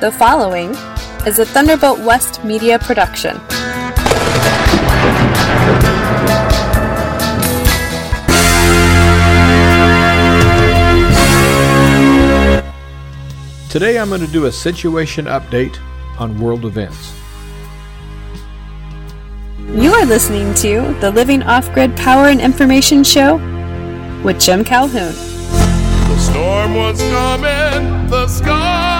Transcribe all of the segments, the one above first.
The following is a Thunderbolt West media production. Today I'm going to do a situation update on world events. You are listening to the Living Off Grid Power and Information Show with Jim Calhoun. The storm was coming, the sky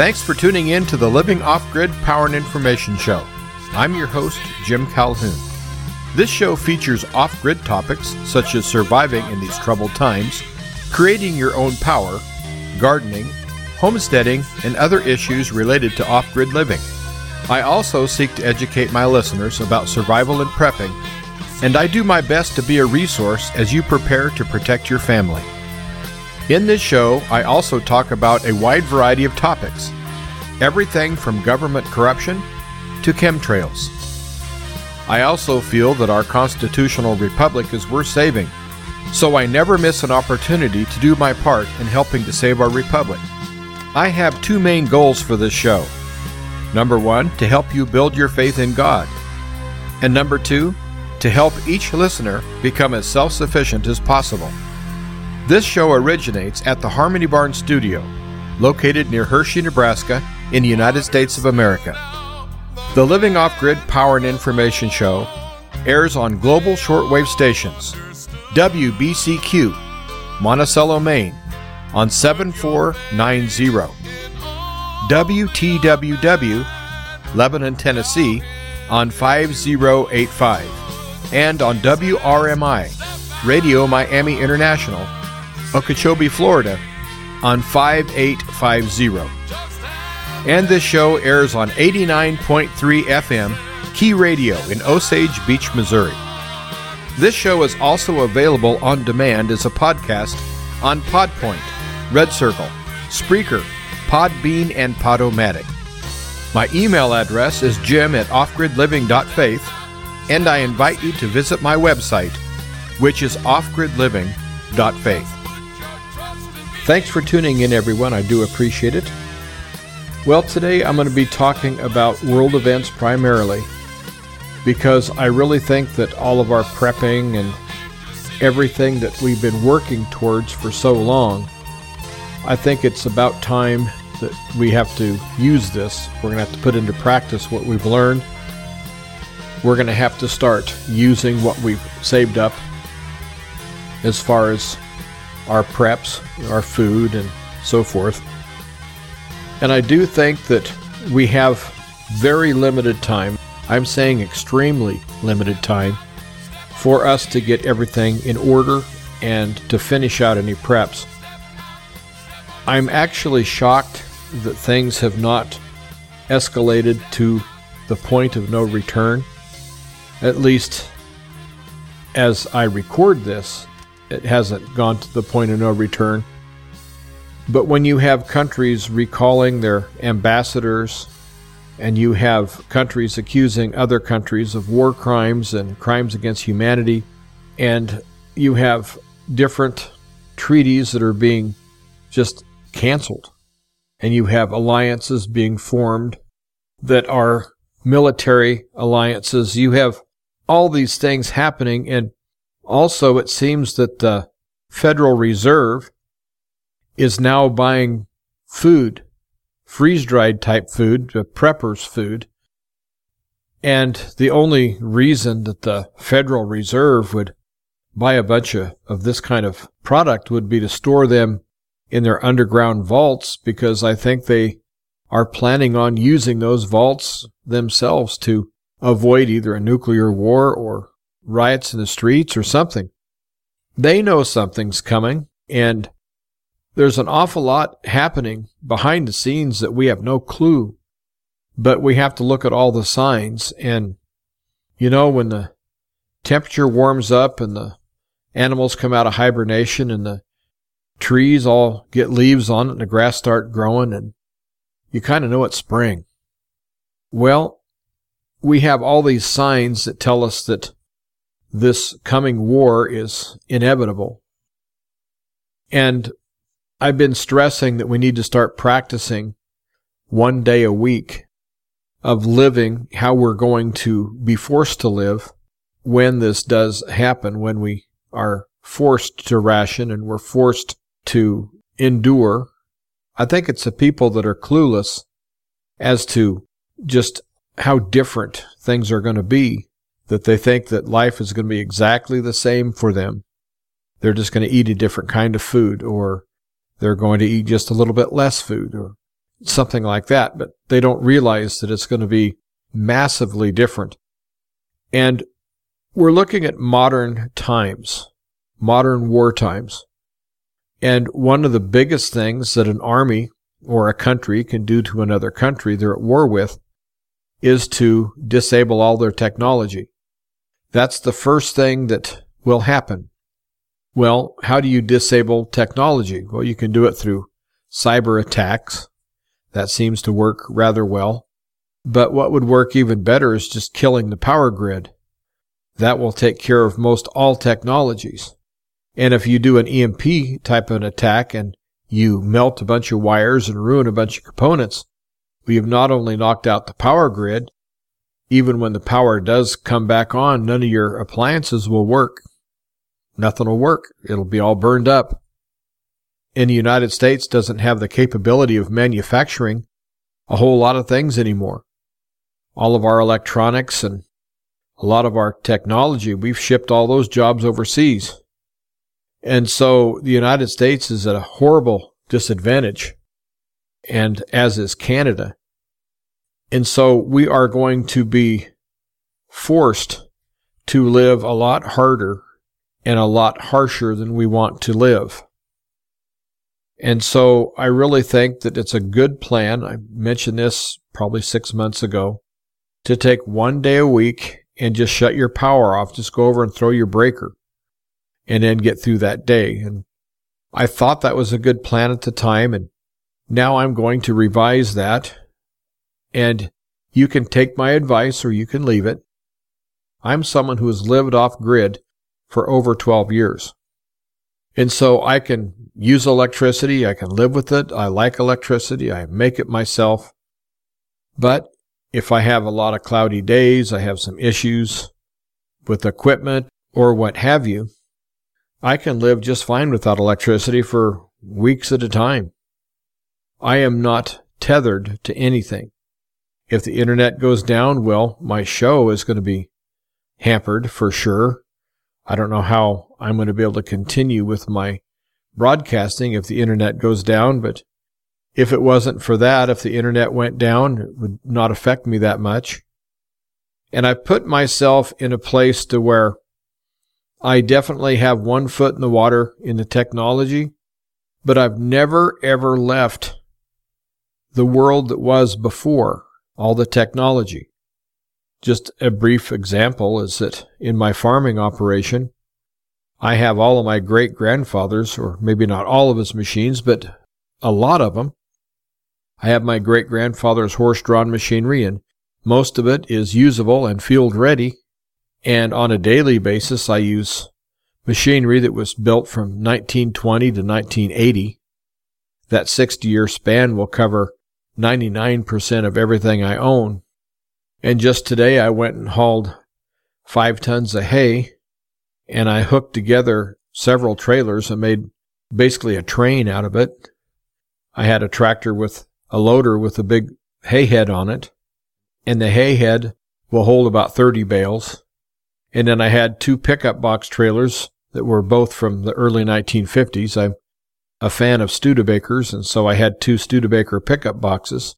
Thanks for tuning in to the Living Off Grid Power and Information Show. I'm your host, Jim Calhoun. This show features off grid topics such as surviving in these troubled times, creating your own power, gardening, homesteading, and other issues related to off grid living. I also seek to educate my listeners about survival and prepping, and I do my best to be a resource as you prepare to protect your family. In this show, I also talk about a wide variety of topics everything from government corruption to chemtrails. I also feel that our constitutional republic is worth saving, so I never miss an opportunity to do my part in helping to save our republic. I have two main goals for this show. Number one, to help you build your faith in God. And number two, to help each listener become as self sufficient as possible. This show originates at the Harmony Barn Studio, located near Hershey, Nebraska, in the United States of America. The Living Off Grid Power and Information Show airs on global shortwave stations WBCQ, Monticello, Maine, on 7490, WTWW, Lebanon, Tennessee, on 5085, and on WRMI, Radio Miami International, Okeechobee, Florida, on 5850. And this show airs on 89.3 FM Key Radio in Osage Beach, Missouri. This show is also available on demand as a podcast on Podpoint, Red Circle, Spreaker, Podbean, and Podomatic. My email address is jim at offgridliving.faith, and I invite you to visit my website, which is offgridliving.faith. Thanks for tuning in, everyone. I do appreciate it. Well, today I'm going to be talking about world events primarily because I really think that all of our prepping and everything that we've been working towards for so long, I think it's about time that we have to use this. We're going to have to put into practice what we've learned. We're going to have to start using what we've saved up as far as our preps, our food, and so forth. And I do think that we have very limited time. I'm saying extremely limited time for us to get everything in order and to finish out any preps. I'm actually shocked that things have not escalated to the point of no return. At least as I record this, it hasn't gone to the point of no return. But when you have countries recalling their ambassadors, and you have countries accusing other countries of war crimes and crimes against humanity, and you have different treaties that are being just canceled, and you have alliances being formed that are military alliances, you have all these things happening, and also it seems that the Federal Reserve is now buying food, freeze dried type food, preppers food. And the only reason that the Federal Reserve would buy a bunch of, of this kind of product would be to store them in their underground vaults because I think they are planning on using those vaults themselves to avoid either a nuclear war or riots in the streets or something. They know something's coming, and there's an awful lot happening behind the scenes that we have no clue. But we have to look at all the signs. And, you know, when the temperature warms up and the animals come out of hibernation and the trees all get leaves on it and the grass start growing and you kind of know it's spring. Well, we have all these signs that tell us that this coming war is inevitable. And I've been stressing that we need to start practicing one day a week of living how we're going to be forced to live when this does happen, when we are forced to ration and we're forced to endure. I think it's the people that are clueless as to just how different things are going to be that they think that life is going to be exactly the same for them. They're just going to eat a different kind of food or they're going to eat just a little bit less food or something like that, but they don't realize that it's going to be massively different. And we're looking at modern times, modern war times. And one of the biggest things that an army or a country can do to another country they're at war with is to disable all their technology. That's the first thing that will happen. Well, how do you disable technology? Well, you can do it through cyber attacks. That seems to work rather well. But what would work even better is just killing the power grid. That will take care of most all technologies. And if you do an EMP type of an attack and you melt a bunch of wires and ruin a bunch of components, we have not only knocked out the power grid, even when the power does come back on, none of your appliances will work. Nothing will work. It'll be all burned up. And the United States doesn't have the capability of manufacturing a whole lot of things anymore. All of our electronics and a lot of our technology, we've shipped all those jobs overseas. And so the United States is at a horrible disadvantage, and as is Canada. And so we are going to be forced to live a lot harder and a lot harsher than we want to live. And so I really think that it's a good plan. I mentioned this probably six months ago to take one day a week and just shut your power off. Just go over and throw your breaker and then get through that day. And I thought that was a good plan at the time. And now I'm going to revise that and you can take my advice or you can leave it. I'm someone who has lived off grid for over 12 years. And so I can use electricity. I can live with it. I like electricity. I make it myself. But if I have a lot of cloudy days, I have some issues with equipment or what have you, I can live just fine without electricity for weeks at a time. I am not tethered to anything. If the internet goes down, well, my show is going to be hampered for sure. I don't know how I'm going to be able to continue with my broadcasting if the internet goes down, but if it wasn't for that, if the internet went down, it would not affect me that much. And I put myself in a place to where I definitely have one foot in the water in the technology, but I've never ever left the world that was before all the technology. Just a brief example is that in my farming operation, I have all of my great grandfathers, or maybe not all of his machines, but a lot of them. I have my great grandfather's horse drawn machinery, and most of it is usable and field ready. And on a daily basis, I use machinery that was built from 1920 to 1980. That 60 year span will cover 99% of everything I own. And just today I went and hauled five tons of hay and I hooked together several trailers and made basically a train out of it. I had a tractor with a loader with a big hay head on it and the hay head will hold about 30 bales. And then I had two pickup box trailers that were both from the early 1950s. I a fan of Studebakers, and so I had two Studebaker pickup boxes.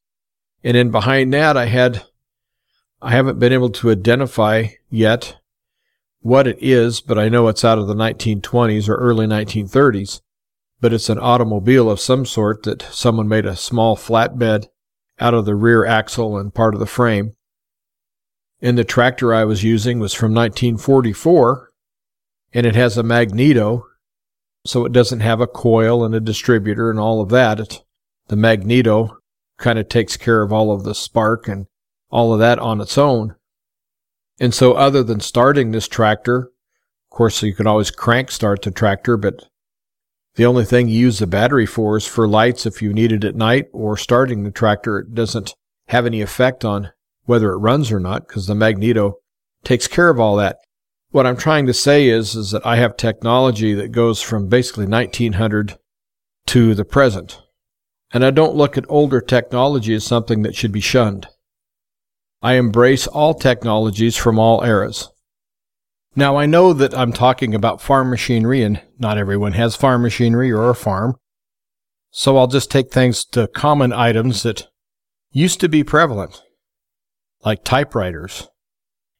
And then behind that, I had, I haven't been able to identify yet what it is, but I know it's out of the 1920s or early 1930s. But it's an automobile of some sort that someone made a small flatbed out of the rear axle and part of the frame. And the tractor I was using was from 1944, and it has a magneto, so it doesn't have a coil and a distributor and all of that. The magneto kind of takes care of all of the spark and all of that on its own. And so, other than starting this tractor, of course, you can always crank start the tractor, but the only thing you use the battery for is for lights if you need it at night or starting the tractor. It doesn't have any effect on whether it runs or not because the magneto takes care of all that. What I'm trying to say is, is that I have technology that goes from basically 1900 to the present. And I don't look at older technology as something that should be shunned. I embrace all technologies from all eras. Now, I know that I'm talking about farm machinery, and not everyone has farm machinery or a farm. So I'll just take things to common items that used to be prevalent, like typewriters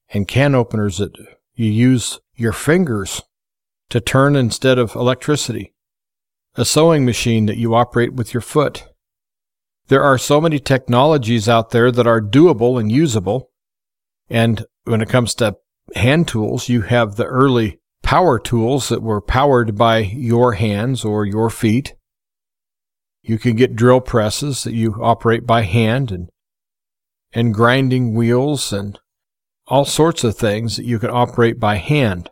and can openers that you use your fingers to turn instead of electricity, a sewing machine that you operate with your foot, there are so many technologies out there that are doable and usable. And when it comes to hand tools, you have the early power tools that were powered by your hands or your feet. You can get drill presses that you operate by hand and and grinding wheels and all sorts of things that you can operate by hand.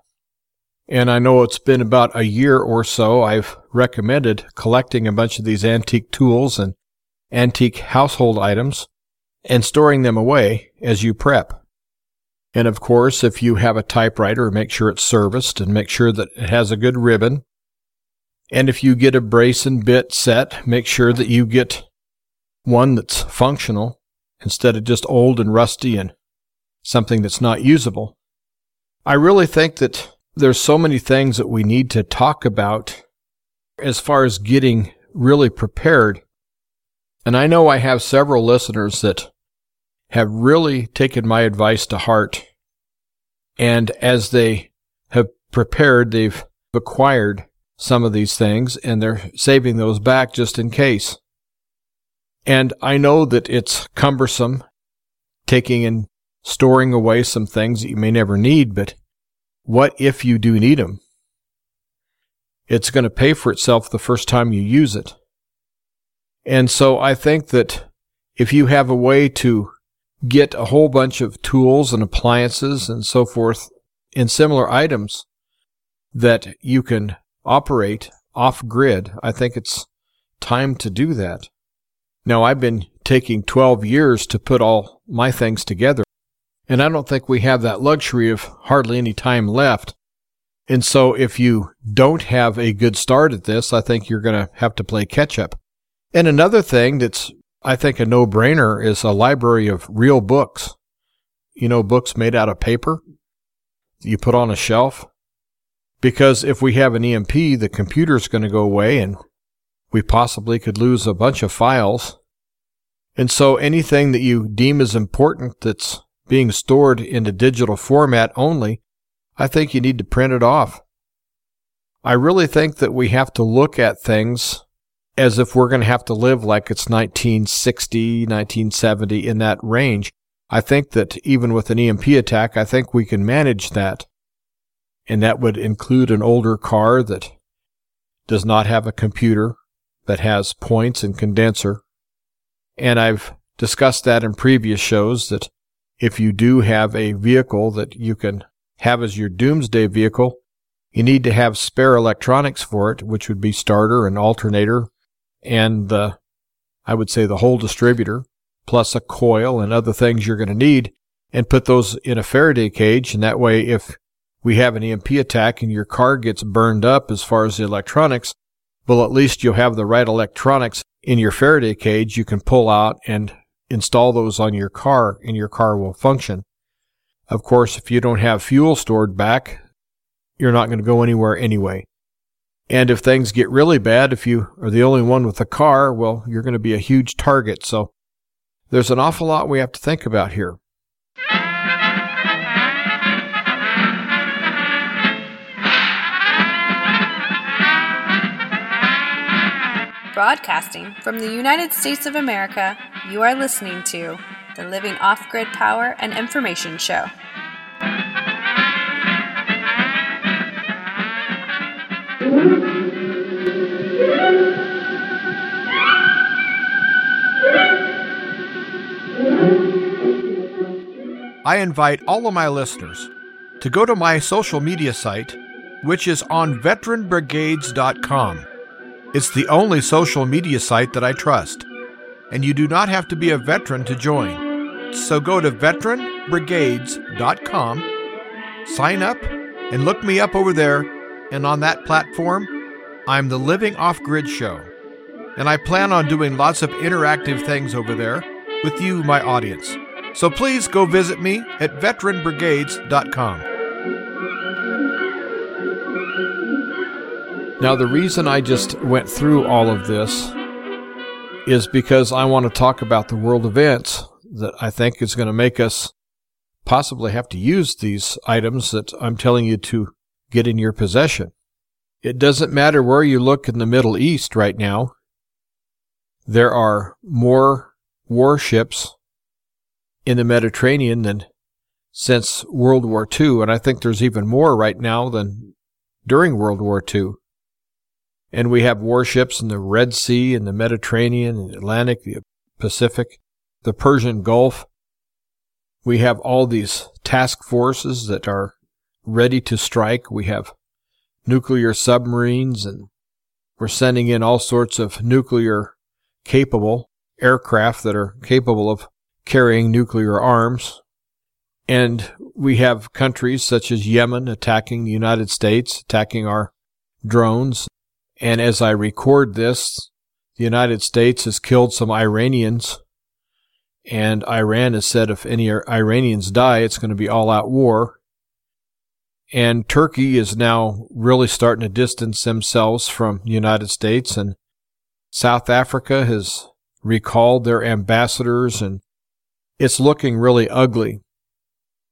And I know it's been about a year or so I've recommended collecting a bunch of these antique tools and antique household items and storing them away as you prep. And of course, if you have a typewriter, make sure it's serviced and make sure that it has a good ribbon. And if you get a brace and bit set, make sure that you get one that's functional instead of just old and rusty and something that's not usable. I really think that there's so many things that we need to talk about as far as getting really prepared and I know I have several listeners that have really taken my advice to heart. And as they have prepared, they've acquired some of these things and they're saving those back just in case. And I know that it's cumbersome taking and storing away some things that you may never need, but what if you do need them? It's going to pay for itself the first time you use it. And so I think that if you have a way to get a whole bunch of tools and appliances and so forth and similar items that you can operate off grid, I think it's time to do that. Now, I've been taking 12 years to put all my things together, and I don't think we have that luxury of hardly any time left. And so, if you don't have a good start at this, I think you're going to have to play catch up. And another thing that's, I think, a no brainer is a library of real books. You know, books made out of paper you put on a shelf. Because if we have an EMP, the computer's going to go away and we possibly could lose a bunch of files. And so anything that you deem as important that's being stored in the digital format only, I think you need to print it off. I really think that we have to look at things as if we're going to have to live like it's 1960, 1970 in that range. I think that even with an EMP attack, I think we can manage that. And that would include an older car that does not have a computer, that has points and condenser. And I've discussed that in previous shows that if you do have a vehicle that you can have as your doomsday vehicle, you need to have spare electronics for it, which would be starter and alternator, and the, I would say the whole distributor, plus a coil and other things you're going to need, and put those in a Faraday cage. And that way, if we have an EMP attack and your car gets burned up as far as the electronics, well, at least you'll have the right electronics in your Faraday cage you can pull out and install those on your car and your car will function. Of course, if you don't have fuel stored back, you're not going to go anywhere anyway. And if things get really bad, if you are the only one with a car, well, you're going to be a huge target. So There's an awful lot we have to think about here. Broadcasting from the United States of America, you are listening to the Living Off Grid Power and Information Show. I invite all of my listeners to go to my social media site, which is on veteranbrigades.com. It's the only social media site that I trust, and you do not have to be a veteran to join. So go to veteranbrigades.com, sign up, and look me up over there. And on that platform, I'm the Living Off Grid Show. And I plan on doing lots of interactive things over there with you, my audience. So please go visit me at veteranbrigades.com. Now, the reason I just went through all of this is because I want to talk about the world events that I think is going to make us possibly have to use these items that I'm telling you to get in your possession. It doesn't matter where you look in the Middle East right now, there are more warships in the Mediterranean than since World War II, and I think there's even more right now than during World War II. And we have warships in the Red Sea and the Mediterranean, the Atlantic, the Pacific, the Persian Gulf. We have all these task forces that are ready to strike. We have nuclear submarines and we're sending in all sorts of nuclear capable aircraft that are capable of carrying nuclear arms. And we have countries such as Yemen attacking the United States, attacking our drones. And as I record this, the United States has killed some Iranians. And Iran has said if any Iranians die, it's going to be all out war. And Turkey is now really starting to distance themselves from the United States. And South Africa has recalled their ambassadors and it's looking really ugly.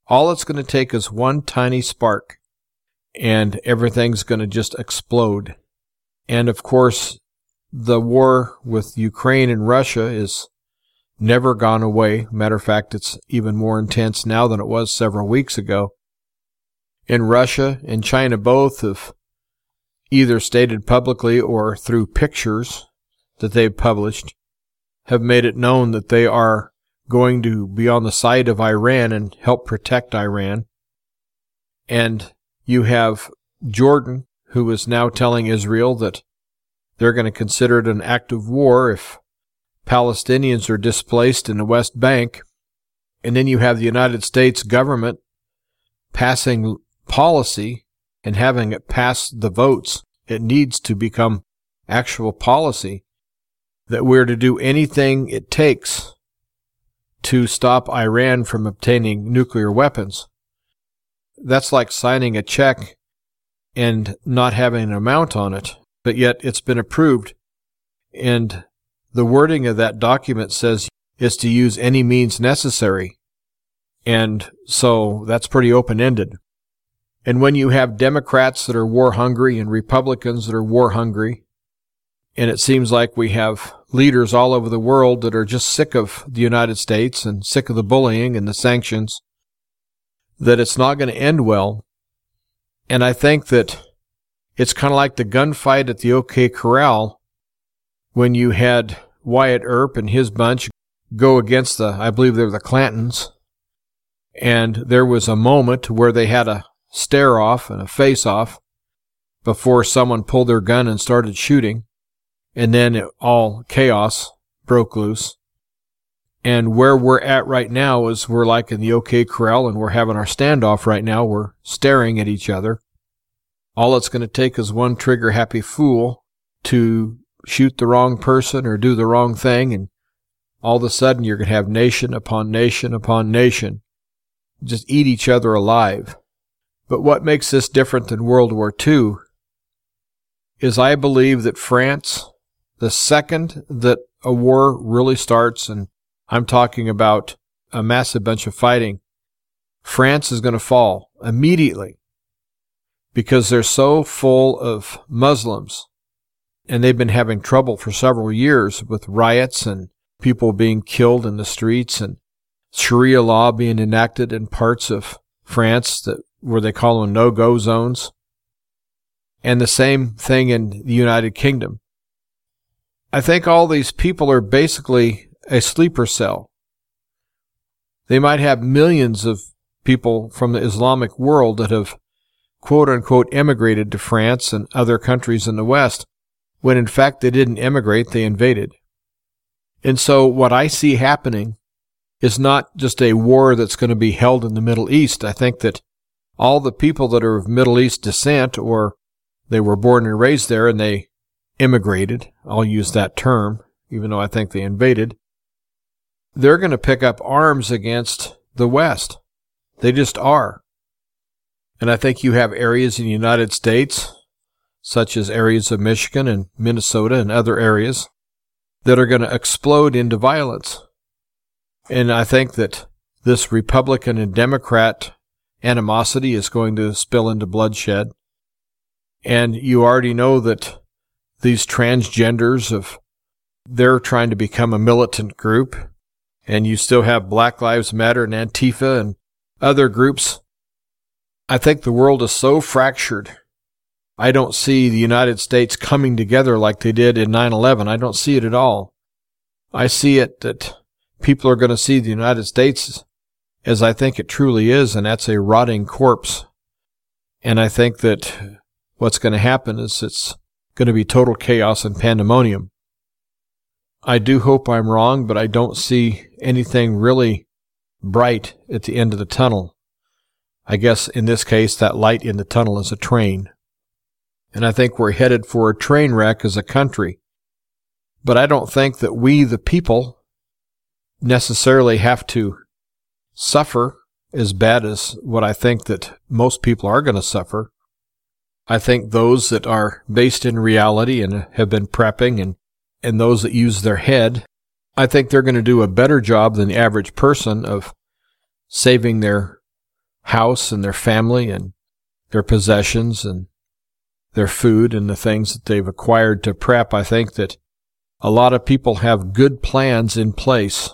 All it's going to take is one tiny spark and everything's going to just explode. And of course, the war with Ukraine and Russia is never gone away. Matter of fact, it's even more intense now than it was several weeks ago. And Russia and China both have either stated publicly or through pictures that they've published have made it known that they are going to be on the side of Iran and help protect Iran. And you have Jordan, who is now telling Israel that they're going to consider it an act of war if Palestinians are displaced in the West Bank. And then you have the United States government passing policy and having it pass the votes. It needs to become actual policy that we're to do anything it takes to stop Iran from obtaining nuclear weapons. That's like signing a check and not having an amount on it, but yet it's been approved. And the wording of that document says is to use any means necessary. And so that's pretty open ended. And when you have Democrats that are war hungry and Republicans that are war hungry, and it seems like we have leaders all over the world that are just sick of the United States and sick of the bullying and the sanctions, that it's not going to end well. And I think that it's kind of like the gunfight at the OK Corral when you had Wyatt Earp and his bunch go against the, I believe they're the Clantons. And there was a moment where they had a stare off and a face off before someone pulled their gun and started shooting and then it, all chaos broke loose. And where we're at right now is we're like in the OK Corral and we're having our standoff right now. We're staring at each other. All it's going to take is one trigger happy fool to shoot the wrong person or do the wrong thing. And all of a sudden you're going to have nation upon nation upon nation just eat each other alive. But what makes this different than World War II is I believe that France the second that a war really starts, and I'm talking about a massive bunch of fighting. France is going to fall immediately because they're so full of Muslims and they've been having trouble for several years with riots and people being killed in the streets and Sharia law being enacted in parts of France that where they call them no-go zones. And the same thing in the United Kingdom. I think all these people are basically a sleeper cell. They might have millions of people from the Islamic world that have quote unquote emigrated to France and other countries in the West, when in fact they didn't emigrate, they invaded. And so what I see happening is not just a war that's going to be held in the Middle East. I think that all the people that are of Middle East descent or they were born and raised there and they immigrated, I'll use that term, even though I think they invaded, they're going to pick up arms against the West. They just are. And I think you have areas in the United States, such as areas of Michigan and Minnesota and other areas, that are going to explode into violence. And I think that this Republican and Democrat animosity is going to spill into bloodshed. And you already know that these transgenders of they're trying to become a militant group and you still have Black Lives Matter and Antifa and other groups. I think the world is so fractured. I don't see the United States coming together like they did in 9-11. I don't see it at all. I see it that people are going to see the United States as I think it truly is, and that's a rotting corpse. And I think that what's going to happen is it's going to be total chaos and pandemonium. I do hope I'm wrong, but I don't see anything really bright at the end of the tunnel. I guess in this case, that light in the tunnel is a train. And I think we're headed for a train wreck as a country. But I don't think that we, the people, necessarily have to suffer as bad as what I think that most people are going to suffer. I think those that are based in reality and have been prepping and, and those that use their head, I think they're going to do a better job than the average person of saving their house and their family and their possessions and their food and the things that they've acquired to prep. I think that a lot of people have good plans in place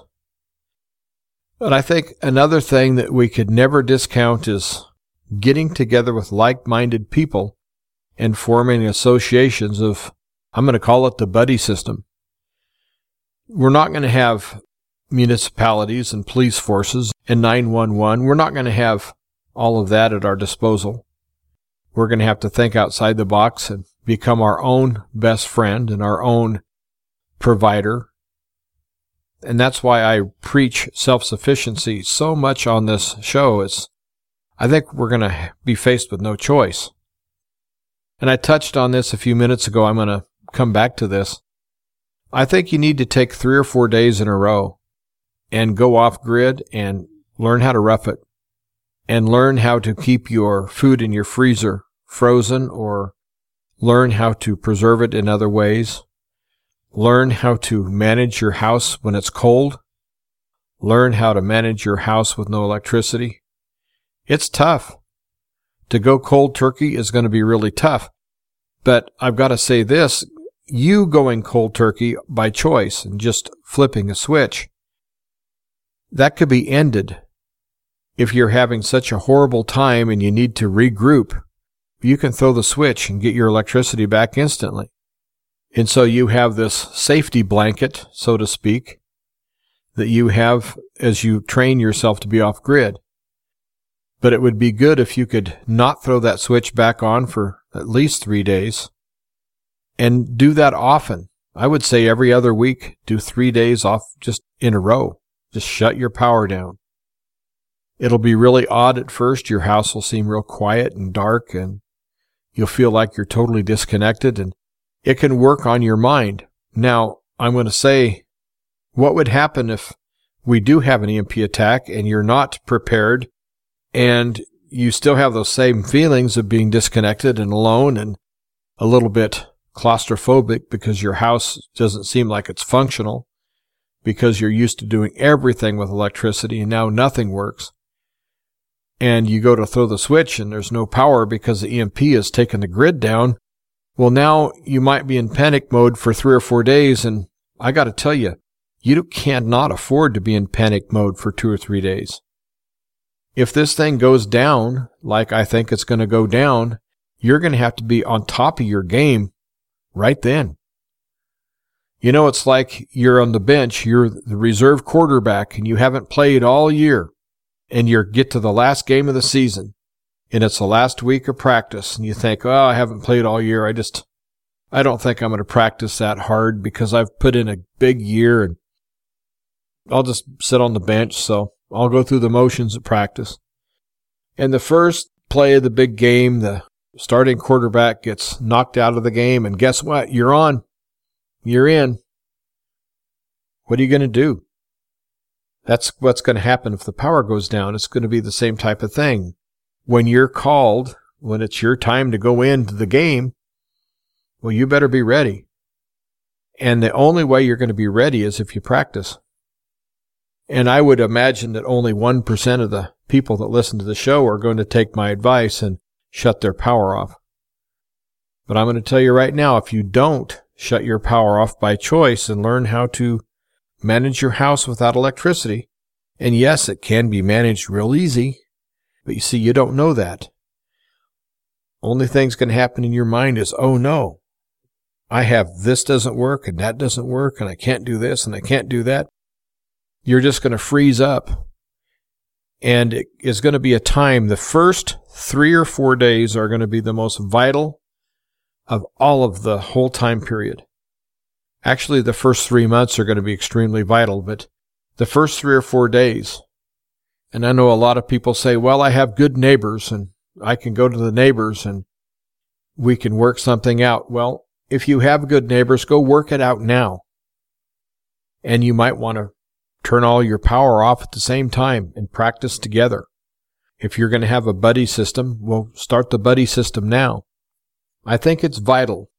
but I think another thing that we could never discount is getting together with like minded people and forming associations of, I'm going to call it the buddy system. We're not going to have municipalities and police forces and 911. We're not going to have all of that at our disposal. We're going to have to think outside the box and become our own best friend and our own provider and that's why I preach self-sufficiency so much on this show is I think we're going to be faced with no choice. And I touched on this a few minutes ago. I'm going to come back to this. I think you need to take three or four days in a row and go off grid and learn how to rough it and learn how to keep your food in your freezer frozen or learn how to preserve it in other ways Learn how to manage your house when it's cold. Learn how to manage your house with no electricity. It's tough. To go cold turkey is going to be really tough. But I've got to say this, you going cold turkey by choice and just flipping a switch, that could be ended. If you're having such a horrible time and you need to regroup, you can throw the switch and get your electricity back instantly. And so you have this safety blanket, so to speak, that you have as you train yourself to be off grid. But it would be good if you could not throw that switch back on for at least three days and do that often. I would say every other week, do three days off just in a row. Just shut your power down. It'll be really odd at first. Your house will seem real quiet and dark and you'll feel like you're totally disconnected and it can work on your mind. Now, I'm going to say, what would happen if we do have an EMP attack and you're not prepared and you still have those same feelings of being disconnected and alone and a little bit claustrophobic because your house doesn't seem like it's functional. because you're used to doing everything with electricity and now nothing works. And you go to throw the switch and there's no power because the EMP has taken the grid down. Well, now you might be in panic mode for three or four days. And I got to tell you, you cannot afford to be in panic mode for two or three days. If this thing goes down, like I think it's going to go down, you're going to have to be on top of your game right then. You know, it's like you're on the bench, you're the reserve quarterback, and you haven't played all year, and you get to the last game of the season, and it's the last week of practice, and you think, oh, I haven't played all year. I just, I don't think I'm going to practice that hard because I've put in a big year, and I'll just sit on the bench, so I'll go through the motions of practice. And the first play of the big game, the starting quarterback gets knocked out of the game, and guess what? You're on. You're in. What are you going to do? That's what's going to happen if the power goes down. It's going to be the same type of thing. When you're called, when it's your time to go into the game, well, you better be ready. And the only way you're going to be ready is if you practice. And I would imagine that only 1% of the people that listen to the show are going to take my advice and shut their power off. But I'm going to tell you right now, if you don't shut your power off by choice and learn how to manage your house without electricity, and yes, it can be managed real easy, but you see, you don't know that. Only thing's going to happen in your mind is, oh no, I have this doesn't work and that doesn't work and I can't do this and I can't do that. You're just going to freeze up and it is going to be a time, the first three or four days are going to be the most vital of all of the whole time period. Actually, the first three months are going to be extremely vital, but the first three or four days, and I know a lot of people say, well, I have good neighbors and I can go to the neighbors and we can work something out. Well, if you have good neighbors, go work it out now. And you might want to turn all your power off at the same time and practice together. If you're going to have a buddy system, well, start the buddy system now. I think it's vital.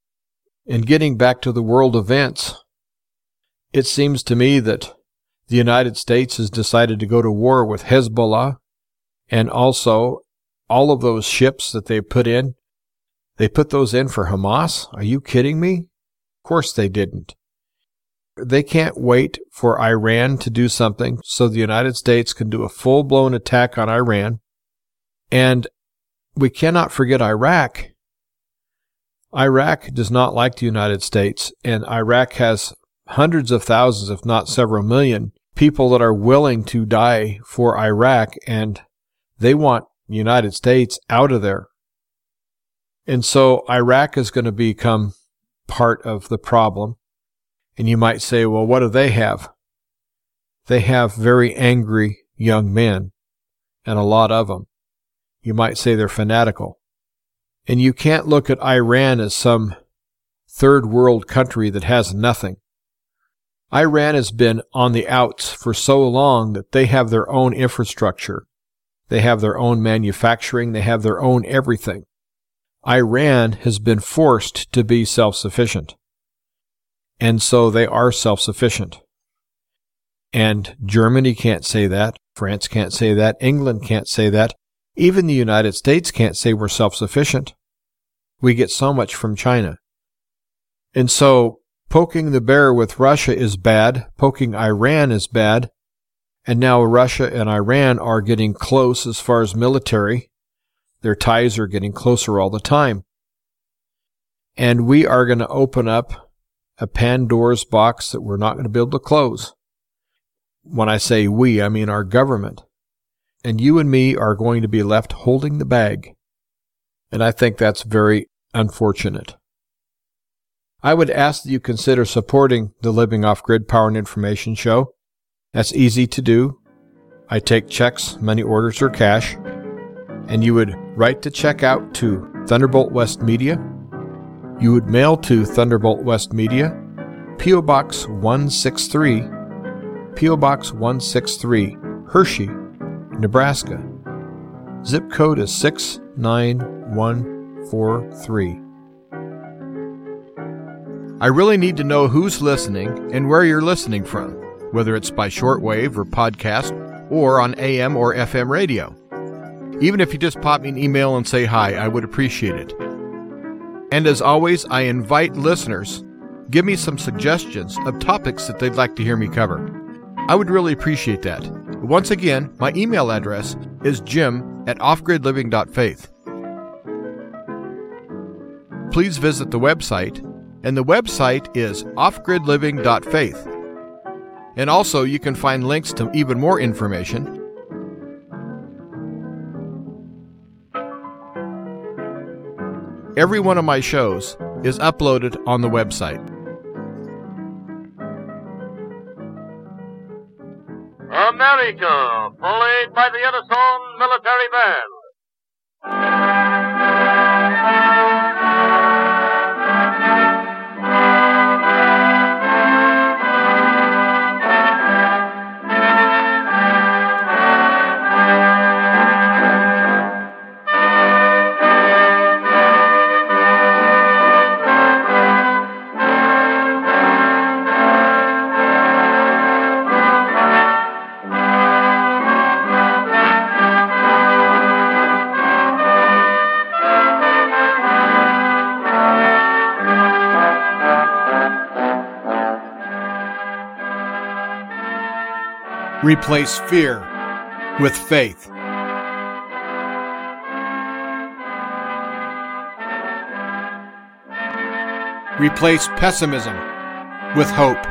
In getting back to the world events, it seems to me that the United States has decided to go to war with Hezbollah and also all of those ships that they put in. They put those in for Hamas? Are you kidding me? Of course they didn't. They can't wait for Iran to do something so the United States can do a full blown attack on Iran. And we cannot forget Iraq. Iraq does not like the United States, and Iraq has hundreds of thousands, if not several million, people that are willing to die for Iraq, and they want the United States out of there. And so Iraq is going to become part of the problem. And you might say, well, what do they have? They have very angry young men, and a lot of them. You might say they're fanatical. And you can't look at Iran as some third world country that has nothing. Iran has been on the outs for so long that they have their own infrastructure. They have their own manufacturing. They have their own everything. Iran has been forced to be self sufficient. And so they are self sufficient. And Germany can't say that. France can't say that. England can't say that. Even the United States can't say we're self sufficient. We get so much from China. And so poking the bear with Russia is bad. Poking Iran is bad. And now Russia and Iran are getting close as far as military. Their ties are getting closer all the time. And we are going to open up a Pandora's box that we're not going to be able to close. When I say we, I mean our government. And you and me are going to be left holding the bag. And I think that's very unfortunate. I would ask that you consider supporting the Living Off Grid Power and Information Show. That's easy to do. I take checks, money orders, or cash. And you would write the check out to Thunderbolt West Media, you would mail to Thunderbolt West Media, P.O. Box 163, P.O. Box 163, Hershey, Nebraska. Zip code is 69143. I really need to know who's listening and where you're listening from. whether it's by shortwave or podcast or on AM or FM radio. Even if you just pop me an email and say hi, I would appreciate it. And as always, I invite listeners give me some suggestions of topics that they'd like to hear me cover. I would really appreciate that. Once again, my email address is jim at offgridliving.faith. Please visit the website, and the website is offgridliving.faith. And also, you can find links to even more information. Every one of my shows is uploaded on the website. America, played by the Edison Military Band. Replace fear with faith. Replace pessimism with hope.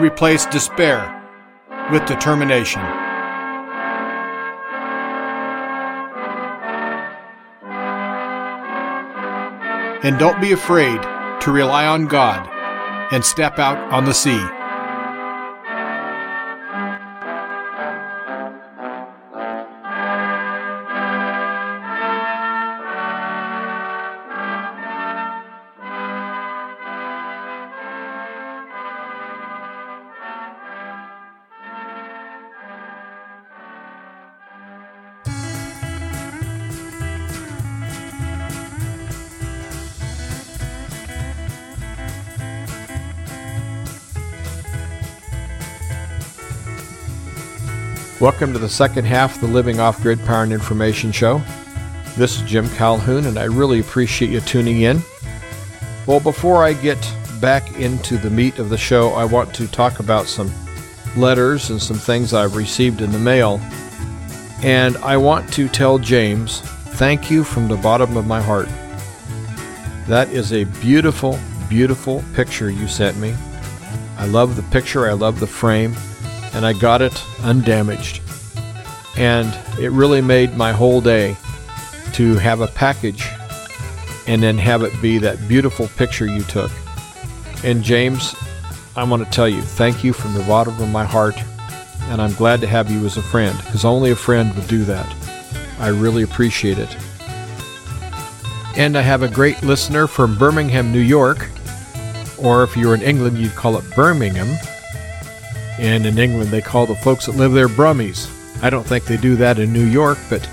Replace despair with determination. And don't be afraid to rely on God and step out on the sea. Welcome to the second half of the Living Off Grid Power and Information Show. This is Jim Calhoun, and I really appreciate you tuning in. Well, before I get back into the meat of the show, I want to talk about some letters and some things I've received in the mail. And I want to tell James, thank you from the bottom of my heart. That is a beautiful, beautiful picture you sent me. I love the picture, I love the frame and I got it undamaged. And it really made my whole day to have a package and then have it be that beautiful picture you took. And James, I want to tell you, thank you from the bottom of my heart. And I'm glad to have you as a friend because only a friend would do that. I really appreciate it. And I have a great listener from Birmingham, New York, or if you're in England, you'd call it Birmingham. And in England, they call the folks that live there Brummies. I don't think they do that in New York, but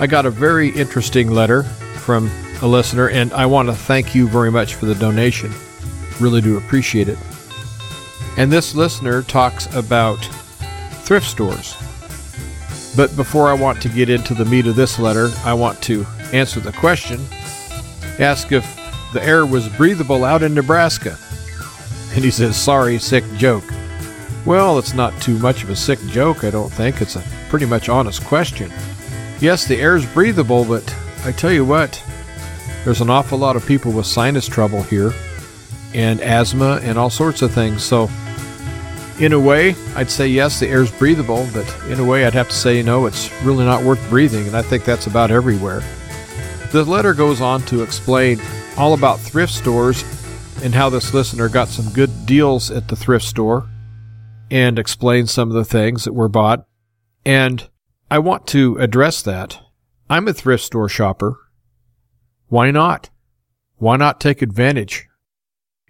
I got a very interesting letter from a listener, and I want to thank you very much for the donation. Really do appreciate it. And this listener talks about thrift stores. But before I want to get into the meat of this letter, I want to answer the question ask if the air was breathable out in Nebraska. And he says, Sorry, sick joke. Well, it's not too much of a sick joke, I don't think. It's a pretty much honest question. Yes, the air's breathable, but I tell you what, there's an awful lot of people with sinus trouble here, and asthma, and all sorts of things. So, in a way, I'd say yes, the air's breathable, but in a way, I'd have to say no, it's really not worth breathing, and I think that's about everywhere. The letter goes on to explain all about thrift stores and how this listener got some good deals at the thrift store and explain some of the things that were bought. And I want to address that. I'm a thrift store shopper. Why not? Why not take advantage?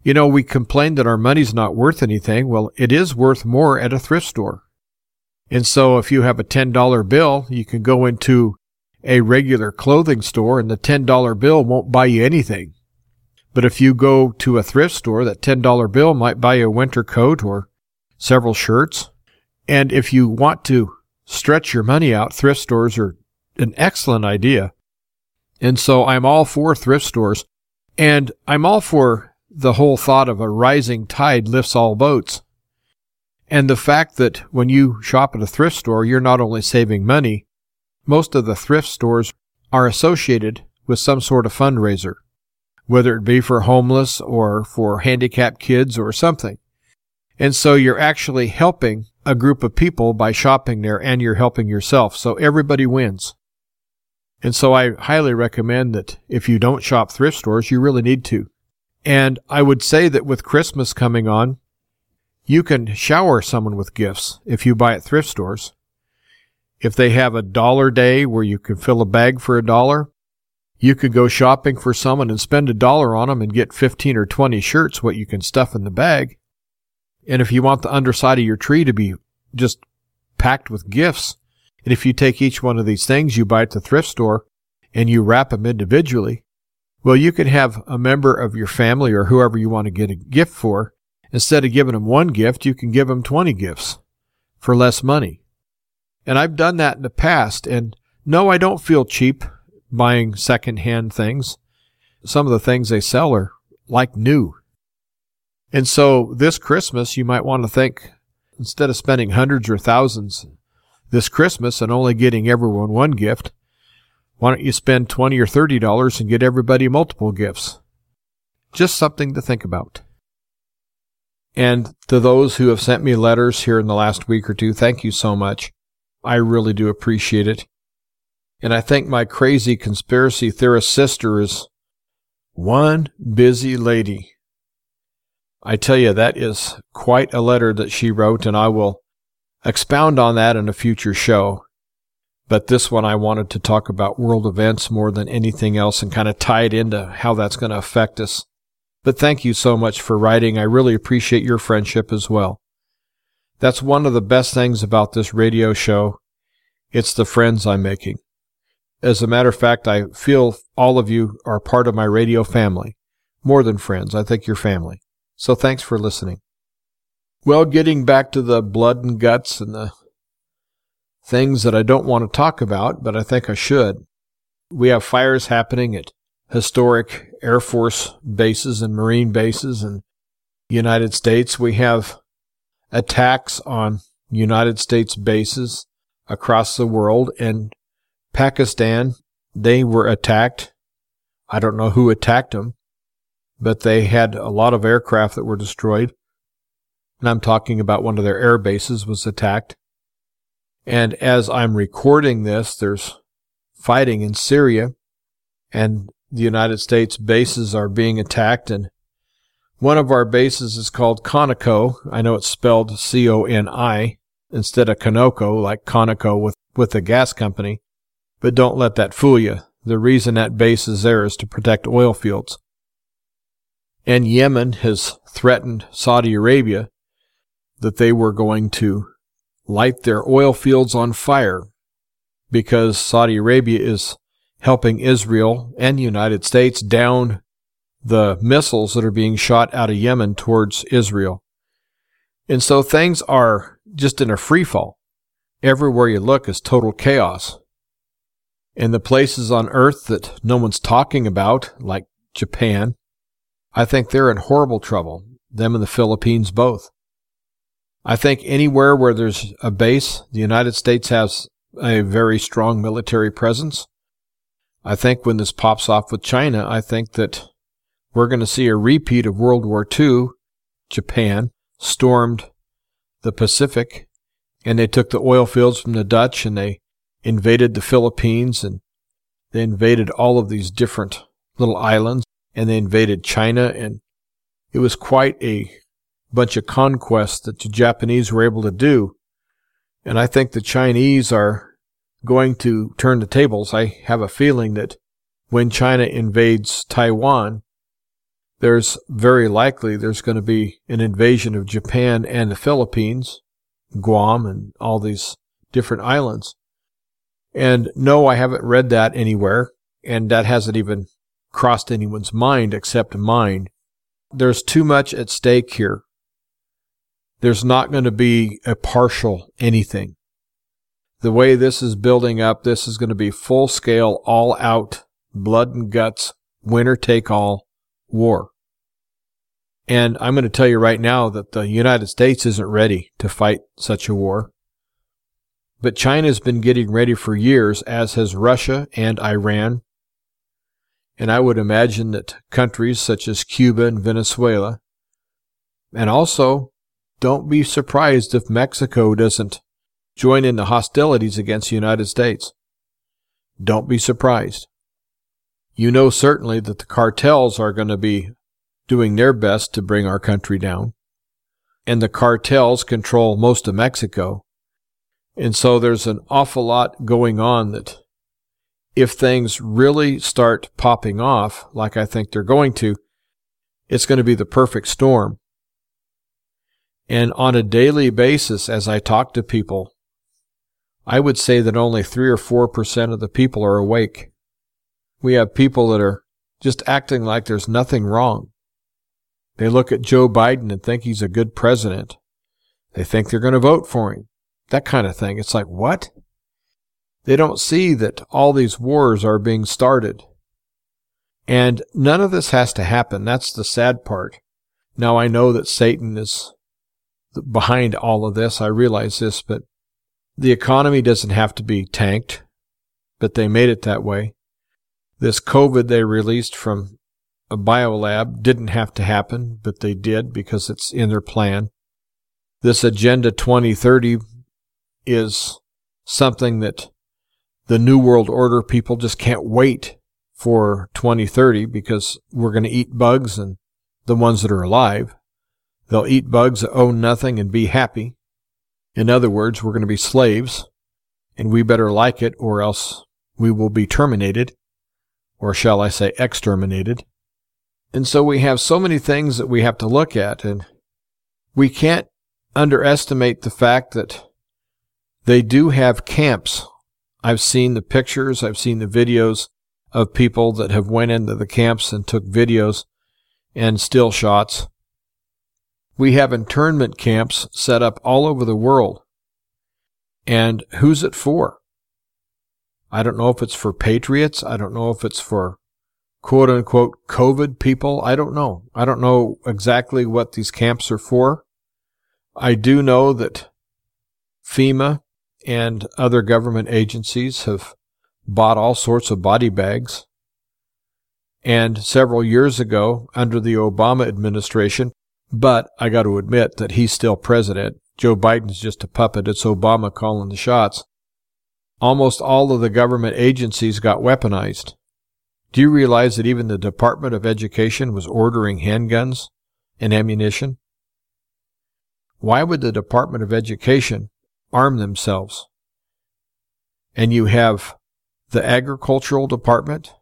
You know, we complain that our money's not worth anything. Well, it is worth more at a thrift store. And so if you have a $10 bill, you can go into a regular clothing store and the $10 bill won't buy you anything. But if you go to a thrift store, that $10 bill might buy you a winter coat or several shirts. And if you want to stretch your money out, thrift stores are an excellent idea. And so I'm all for thrift stores. And I'm all for the whole thought of a rising tide lifts all boats. And the fact that when you shop at a thrift store, you're not only saving money, most of the thrift stores are associated with some sort of fundraiser, whether it be for homeless or for handicapped kids or something. And so you're actually helping a group of people by shopping there and you're helping yourself. So everybody wins. And so I highly recommend that if you don't shop thrift stores, you really need to. And I would say that with Christmas coming on, you can shower someone with gifts if you buy at thrift stores. If they have a dollar day where you can fill a bag for a dollar, you could go shopping for someone and spend a dollar on them and get 15 or 20 shirts what you can stuff in the bag. And if you want the underside of your tree to be just packed with gifts, and if you take each one of these things you buy at the thrift store and you wrap them individually, well, you could have a member of your family or whoever you want to get a gift for. Instead of giving them one gift, you can give them 20 gifts for less money. And I've done that in the past. And no, I don't feel cheap buying secondhand things. Some of the things they sell are like new. And so this Christmas, you might want to think instead of spending hundreds or thousands this Christmas and only getting everyone one gift, why don't you spend 20 or $30 and get everybody multiple gifts? Just something to think about. And to those who have sent me letters here in the last week or two, thank you so much. I really do appreciate it. And I think my crazy conspiracy theorist sister is one busy lady. I tell you, that is quite a letter that she wrote, and I will expound on that in a future show. But this one, I wanted to talk about world events more than anything else and kind of tie it into how that's going to affect us. But thank you so much for writing. I really appreciate your friendship as well. That's one of the best things about this radio show. It's the friends I'm making. As a matter of fact, I feel all of you are part of my radio family. More than friends, I think you're family. So thanks for listening. Well, getting back to the blood and guts and the things that I don't want to talk about, but I think I should. We have fires happening at historic Air Force bases and Marine bases in the United States. We have attacks on United States bases across the world and Pakistan, they were attacked. I don't know who attacked them but they had a lot of aircraft that were destroyed. And I'm talking about one of their air bases was attacked. And as I'm recording this, there's fighting in Syria and the United States bases are being attacked. And one of our bases is called Conoco. I know it's spelled C-O-N-I instead of Conoco, like Conoco with, with the gas company. But don't let that fool you. The reason that base is there is to protect oil fields. And Yemen has threatened Saudi Arabia that they were going to light their oil fields on fire because Saudi Arabia is helping Israel and the United States down the missiles that are being shot out of Yemen towards Israel. And so things are just in a free fall. Everywhere you look is total chaos. And the places on earth that no one's talking about, like Japan, I think they're in horrible trouble, them and the Philippines both. I think anywhere where there's a base, the United States has a very strong military presence. I think when this pops off with China, I think that we're going to see a repeat of World War II. Japan stormed the Pacific and they took the oil fields from the Dutch and they invaded the Philippines and they invaded all of these different little islands and they invaded China, and it was quite a bunch of conquests that the Japanese were able to do. And I think the Chinese are going to turn the tables. I have a feeling that when China invades Taiwan, there's very likely there's going to be an invasion of Japan and the Philippines, Guam, and all these different islands. And no, I haven't read that anywhere, and that hasn't even crossed anyone's mind except mine. There's too much at stake here. There's not going to be a partial anything. The way this is building up, this is going to be full scale, all out, blood and guts, winner take all war. And I'm going to tell you right now that the United States isn't ready to fight such a war. But China's been getting ready for years, as has Russia and Iran. And I would imagine that countries such as Cuba and Venezuela, and also don't be surprised if Mexico doesn't join in the hostilities against the United States. Don't be surprised. You know certainly that the cartels are going to be doing their best to bring our country down. And the cartels control most of Mexico. And so there's an awful lot going on that if things really start popping off, like I think they're going to, it's going to be the perfect storm. And on a daily basis, as I talk to people, I would say that only 3 or 4% of the people are awake. We have people that are just acting like there's nothing wrong. They look at Joe Biden and think he's a good president. They think they're going to vote for him. That kind of thing. It's like, what? They don't see that all these wars are being started. And none of this has to happen. That's the sad part. Now I know that Satan is behind all of this. I realize this, but the economy doesn't have to be tanked, but they made it that way. This COVID they released from a biolab didn't have to happen, but they did because it's in their plan. This Agenda 2030 is something that the New World Order people just can't wait for 2030 because we're going to eat bugs and the ones that are alive. They'll eat bugs that own nothing and be happy. In other words, we're going to be slaves and we better like it or else we will be terminated, or shall I say exterminated. And so we have so many things that we have to look at, and we can't underestimate the fact that they do have camps. I've seen the pictures, I've seen the videos of people that have went into the camps and took videos and still shots. We have internment camps set up all over the world. And who's it for? I don't know if it's for patriots. I don't know if it's for quote unquote COVID people. I don't know. I don't know exactly what these camps are for. I do know that FEMA and other government agencies have bought all sorts of body bags. And several years ago, under the Obama administration, but I got to admit that he's still president. Joe Biden's just a puppet. It's Obama calling the shots. Almost all of the government agencies got weaponized. Do you realize that even the Department of Education was ordering handguns and ammunition? Why would the Department of Education arm themselves? And you have the Agricultural Department,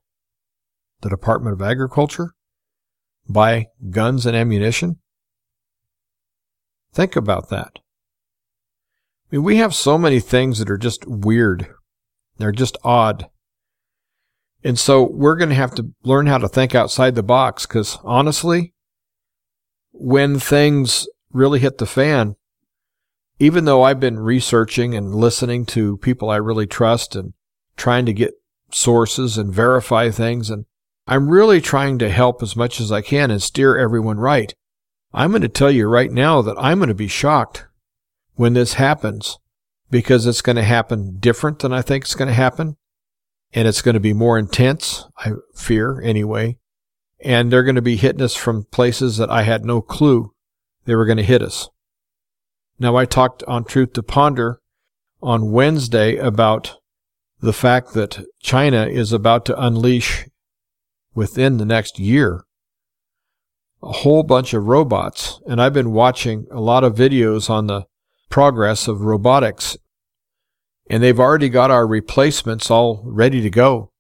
the Department of Agriculture, buy guns and ammunition? Think about that. I mean, we have so many things that are just weird. They're just odd. And so we're going to have to learn how to think outside the box because honestly, when things really hit the fan, even though I've been researching and listening to people I really trust and trying to get sources and verify things, and I'm really trying to help as much as I can and steer everyone right. I'm going to tell you right now that I'm going to be shocked when this happens because it's going to happen different than I think it's going to happen and it's going to be more intense, I fear anyway. And they're going to be hitting us from places that I had no clue they were going to hit us. Now, I talked on Truth to Ponder on Wednesday about the fact that China is about to unleash within the next year a whole bunch of robots. And I've been watching a lot of videos on the progress of robotics and they've already got our replacements all ready to go.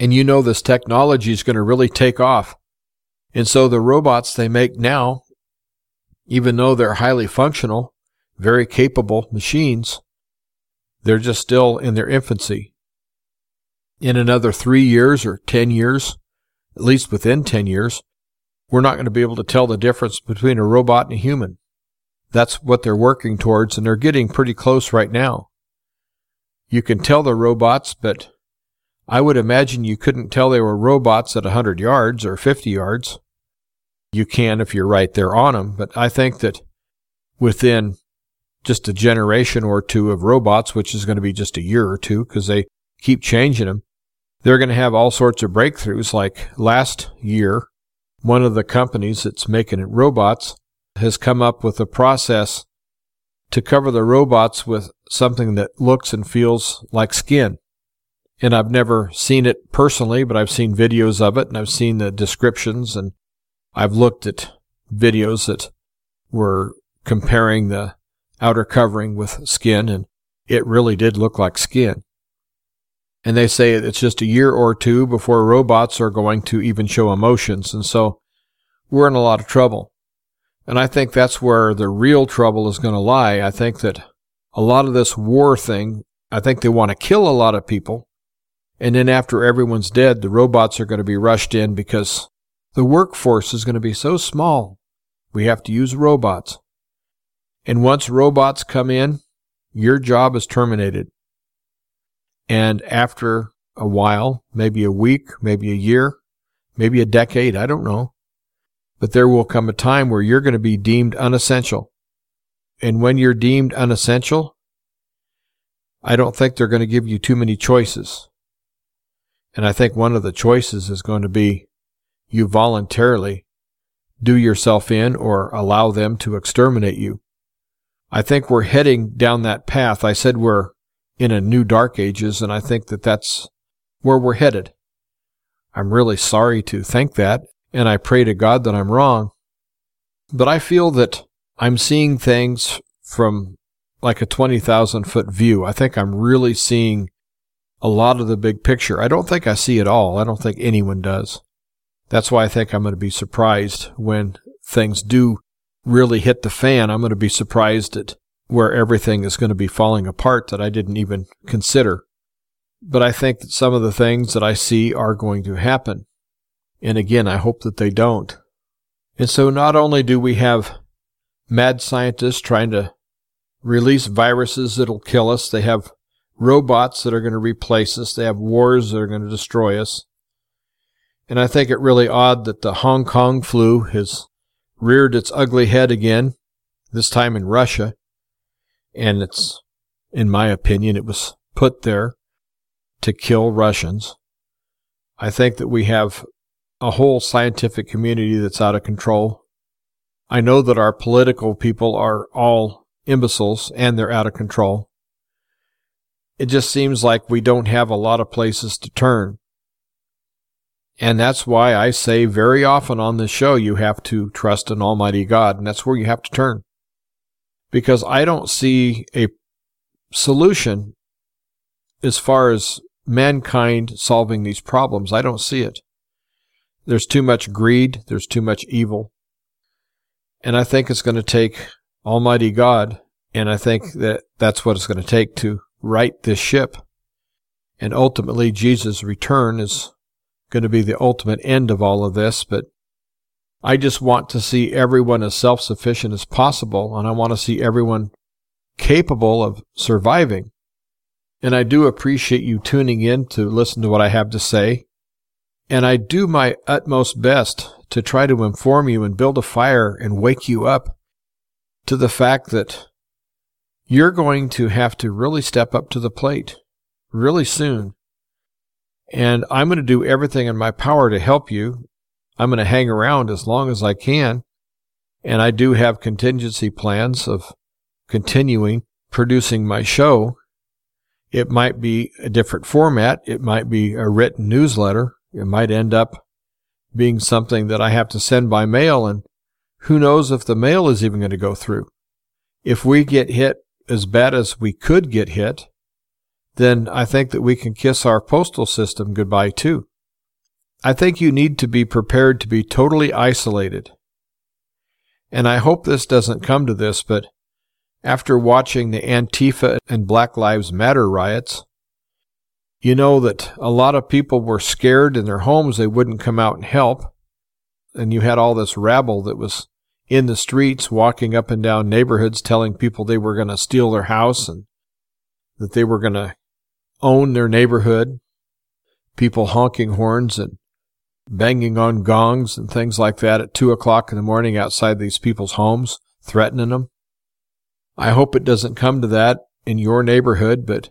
And you know this technology is going to really take off. And so the robots they make now, even though they're highly functional, very capable machines, they're just still in their infancy. In another three years or 10 years, at least within 10 years, we're not going to be able to tell the difference between a robot and a human. That's what they're working towards, and they're getting pretty close right now. You can tell they're robots, but I would imagine you couldn't tell they were robots at a 100 yards or 50 yards. You can if you're right there on them, but I think that within just a generation or two of robots, which is going to be just a year or two because they keep changing them, they're going to have all sorts of breakthroughs. Like last year, one of the companies that's making robots has come up with a process to cover the robots with something that looks and feels like skin. And I've never seen it personally, but I've seen videos of it and I've seen the descriptions and I've looked at videos that were comparing the outer covering with skin and it really did look like skin. And they say it's just a year or two before robots are going to even show emotions. And so we're in a lot of trouble. And I think that's where the real trouble is going to lie. I think that a lot of this war thing, I think they want to kill a lot of people. And then after everyone's dead, the robots are going to be rushed in because the workforce is going to be so small. We have to use robots. And once robots come in, your job is terminated. And after a while, maybe a week, maybe a year, maybe a decade, I don't know, but there will come a time where you're going to be deemed unessential. And when you're deemed unessential, I don't think they're going to give you too many choices. And I think one of the choices is going to be you voluntarily do yourself in or allow them to exterminate you. I think we're heading down that path. I said we're in a new dark ages, and I think that that's where we're headed. I'm really sorry to think that, and I pray to God that I'm wrong. But I feel that I'm seeing things from like a 20,000 foot view. I think I'm really seeing a lot of the big picture. I don't think I see it all. I don't think anyone does. That's why I think I'm going to be surprised when things do really hit the fan. I'm going to be surprised at where everything is going to be falling apart that I didn't even consider. But I think that some of the things that I see are going to happen. And again, I hope that they don't. And so not only do we have mad scientists trying to release viruses that'll kill us, they have robots that are going to replace us, they have wars that are going to destroy us. And I think it really odd that the Hong Kong flu has reared its ugly head again, this time in Russia. And it's, in my opinion, it was put there to kill Russians. I think that we have a whole scientific community that's out of control. I know that our political people are all imbeciles and they're out of control. It just seems like we don't have a lot of places to turn. And that's why I say very often on this show, you have to trust in Almighty God, and that's where you have to turn. Because I don't see a solution as far as mankind solving these problems. I don't see it. There's too much greed. There's too much evil. And I think it's going to take Almighty God, and I think that that's what it's going to take to right this ship. And ultimately, Jesus' return is going to be the ultimate end of all of this. But I just want to see everyone as self sufficient as possible, and I want to see everyone capable of surviving. And I do appreciate you tuning in to listen to what I have to say. And I do my utmost best to try to inform you and build a fire and wake you up to the fact that you're going to have to really step up to the plate really soon. And I'm going to do everything in my power to help you. I'm going to hang around as long as I can. And I do have contingency plans of continuing producing my show. It might be a different format. It might be a written newsletter. It might end up being something that I have to send by mail, and who knows if the mail is even going to go through. If we get hit as bad as we could get hit, then I think that we can kiss our postal system goodbye too. I think you need to be prepared to be totally isolated. And I hope this doesn't come to this, but after watching the Antifa and Black Lives Matter riots, You know that a lot of people were scared in their homes, they wouldn't come out and help. And you had all this rabble that was in the streets walking up and down neighborhoods telling people they were going to steal their house and that they were going to own their neighborhood. People honking horns and banging on gongs and things like that at two o'clock in the morning outside these people's homes, threatening them. I hope it doesn't come to that in your neighborhood, but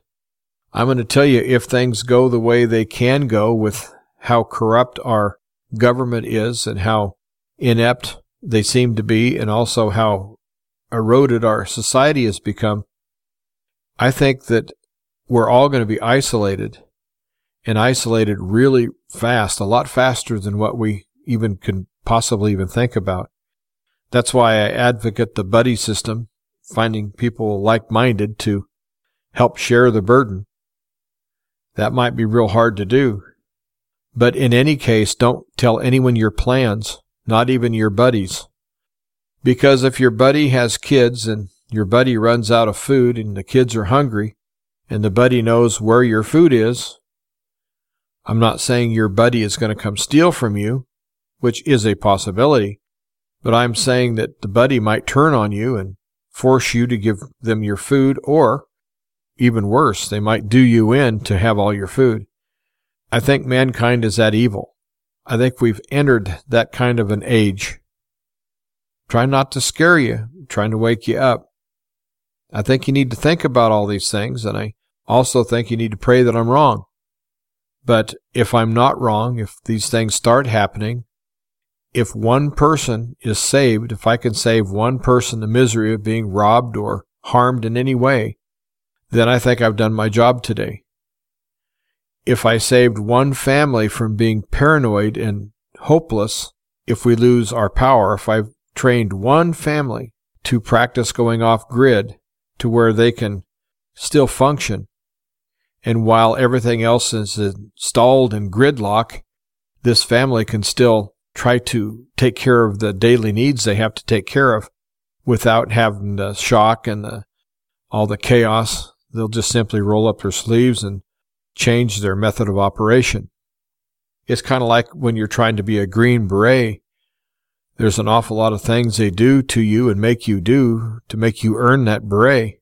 I'm going to tell you if things go the way they can go with how corrupt our government is and how inept they seem to be, and also how eroded our society has become, I think that we're all going to be isolated and isolated really fast, a lot faster than what we even can possibly even think about. That's why I advocate the buddy system, finding people like minded to help share the burden. That might be real hard to do. But in any case, don't tell anyone your plans, not even your buddies. Because if your buddy has kids and your buddy runs out of food and the kids are hungry and the buddy knows where your food is, I'm not saying your buddy is going to come steal from you, which is a possibility, but I'm saying that the buddy might turn on you and force you to give them your food, or even worse, they might do you in to have all your food. I think mankind is that evil. I think we've entered that kind of an age. Try not to scare you, trying to wake you up. I think you need to think about all these things, and I also think you need to pray that I'm wrong. But if I'm not wrong, if these things start happening, if one person is saved, if I can save one person the misery of being robbed or harmed in any way, then I think I've done my job today. If I saved one family from being paranoid and hopeless, if we lose our power, if I've trained one family to practice going off grid to where they can still function, and while everything else is installed in gridlock, this family can still try to take care of the daily needs they have to take care of without having the shock and the, all the chaos. They'll just simply roll up their sleeves and change their method of operation. It's kind of like when you're trying to be a Green Beret. There's an awful lot of things they do to you and make you do to make you earn that beret.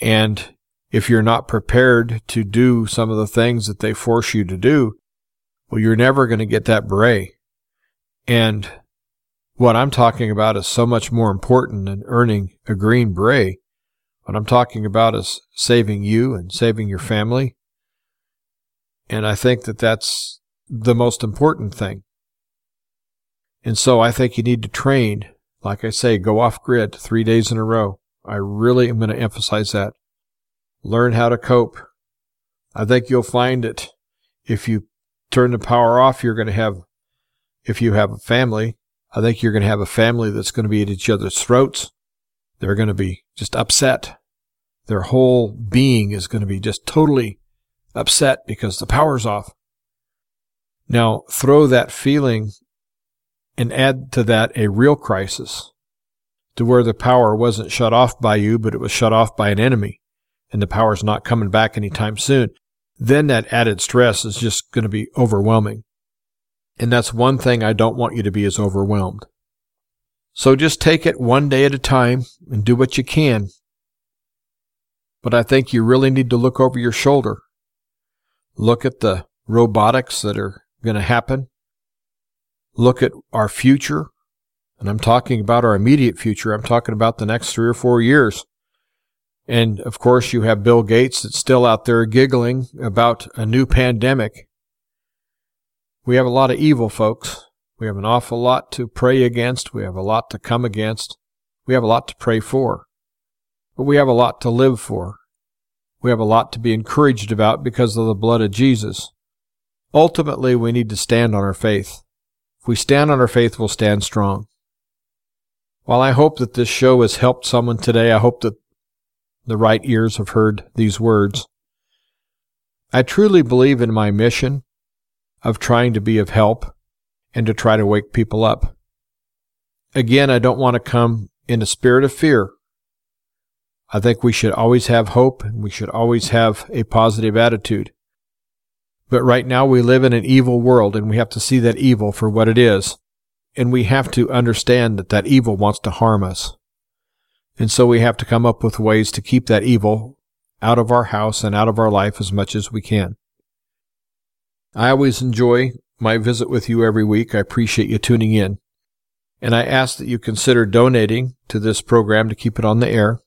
And if you're not prepared to do some of the things that they force you to do, well, you're never going to get that beret. And what I'm talking about is so much more important than earning a green beret. What I'm talking about is saving you and saving your family. And I think that that's the most important thing. And so I think you need to train, like I say, go off grid three days in a row. I really am going to emphasize that learn how to cope. I think you'll find that if you turn the power off, you're going to have, if you have a family, I think you're going to have a family that's going to be at each other's throats. They're going to be just upset. Their whole being is going to be just totally upset because the power's off. Now throw that feeling and add to that a real crisis to where the power wasn't shut off by you, but it was shut off by an enemy and the power's not coming back anytime soon, then that added stress is just going to be overwhelming. And that's one thing I don't want you to be as overwhelmed. So just take it one day at a time and do what you can. But I think you really need to look over your shoulder. Look at the robotics that are going to happen. Look at our future. And I'm talking about our immediate future. I'm talking about the next three or four years. And of course, you have Bill Gates that's still out there giggling about a new pandemic. We have a lot of evil, folks. We have an awful lot to pray against. We have a lot to come against. We have a lot to pray for. But we have a lot to live for. We have a lot to be encouraged about because of the blood of Jesus. Ultimately, we need to stand on our faith. If we stand on our faith, we'll stand strong. While I hope that this show has helped someone today, I hope that the right ears have heard these words. I truly believe in my mission of trying to be of help and to try to wake people up. Again, I don't want to come in a spirit of fear. I think we should always have hope and we should always have a positive attitude. But right now we live in an evil world and we have to see that evil for what it is. And we have to understand that that evil wants to harm us. And so we have to come up with ways to keep that evil out of our house and out of our life as much as we can. I always enjoy my visit with you every week. I appreciate you tuning in. And I ask that you consider donating to this program to keep it on the air.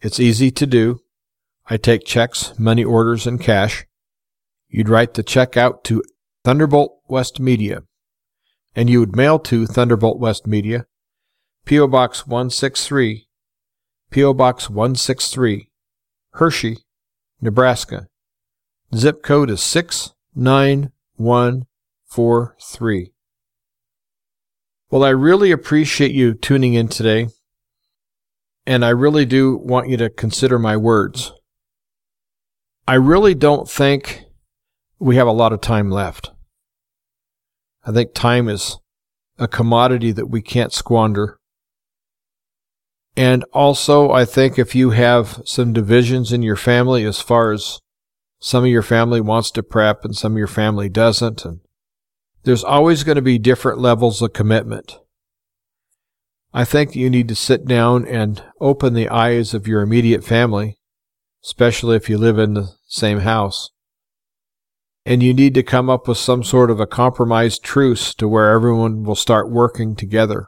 It's easy to do. I take checks, money orders, and cash. You'd write the check out to Thunderbolt West Media, and you would mail to Thunderbolt West Media, P.O. Box 163, P.O. Box 163, Hershey, Nebraska. Zip code is 69143. Well, I really appreciate you tuning in today, and I really do want you to consider my words. I really don't think we have a lot of time left. I think time is a commodity that we can't squander. And also, I think if you have some divisions in your family as far as some of your family wants to prep and some of your family doesn't, and there's always going to be different levels of commitment. I think you need to sit down and open the eyes of your immediate family, especially if you live in the same house, and you need to come up with some sort of a compromise truce to where everyone will start working together.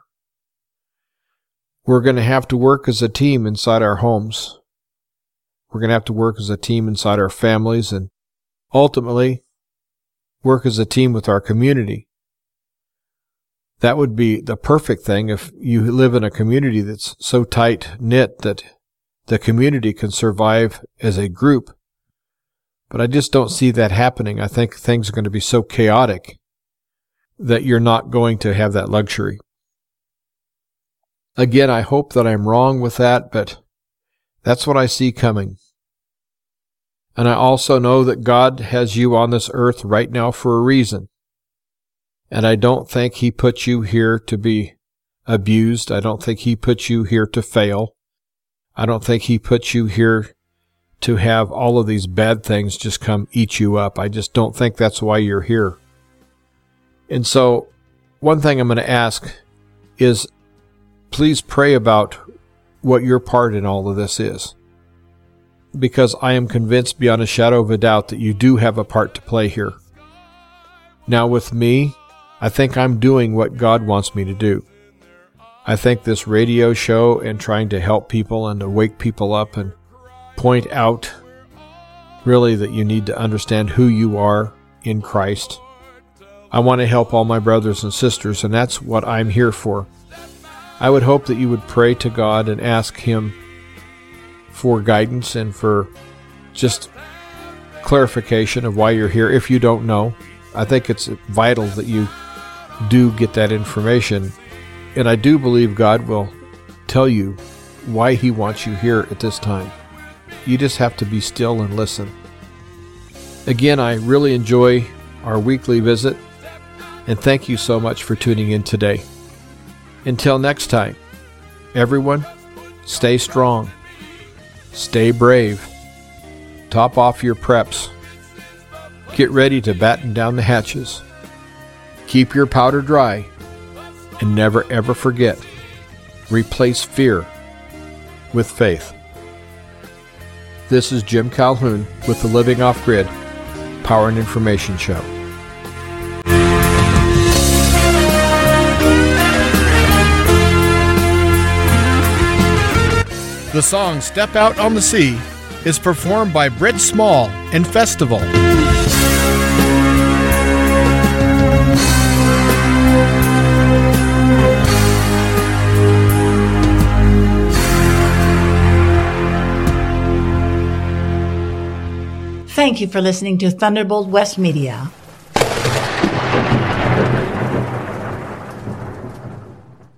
We're going to have to work as a team inside our homes. We're going to have to work as a team inside our families and ultimately work as a team with our community. That would be the perfect thing if you live in a community that's so tight knit that the community can survive as a group but I just don't see that happening. I think things are going to be so chaotic that you're not going to have that luxury. Again, I hope that I'm wrong with that, but that's what I see coming. And I also know that God has you on this earth right now for a reason. And I don't think He put you here to be abused. I don't think He put you here to fail. I don't think He put you here to have all of these bad things just come eat you up. I just don't think that's why you're here. And so, one thing I'm going to ask is please pray about what your part in all of this is. Because I am convinced beyond a shadow of a doubt that you do have a part to play here. Now, with me, I think I'm doing what God wants me to do. I think this radio show and trying to help people and to wake people up and point out really that you need to understand who you are in Christ. I want to help all my brothers and sisters, and that's what I'm here for. I would hope that you would pray to God and ask Him for guidance and for just clarification of why you're here if you don't know. I think it's vital that you do get that information. And I do believe God will tell you why He wants you here at this time. You just have to be still and listen. Again, I really enjoy our weekly visit, and thank you so much for tuning in today. Until next time, everyone, stay strong, stay brave, top off your preps, get ready to batten down the hatches, keep your powder dry, and never ever forget replace fear with faith. This is Jim Calhoun with the Living Off Grid Power and Information Show. The song Step Out on the Sea is performed by Britt Small and Festival. Thank you for listening to Thunderbolt West Media.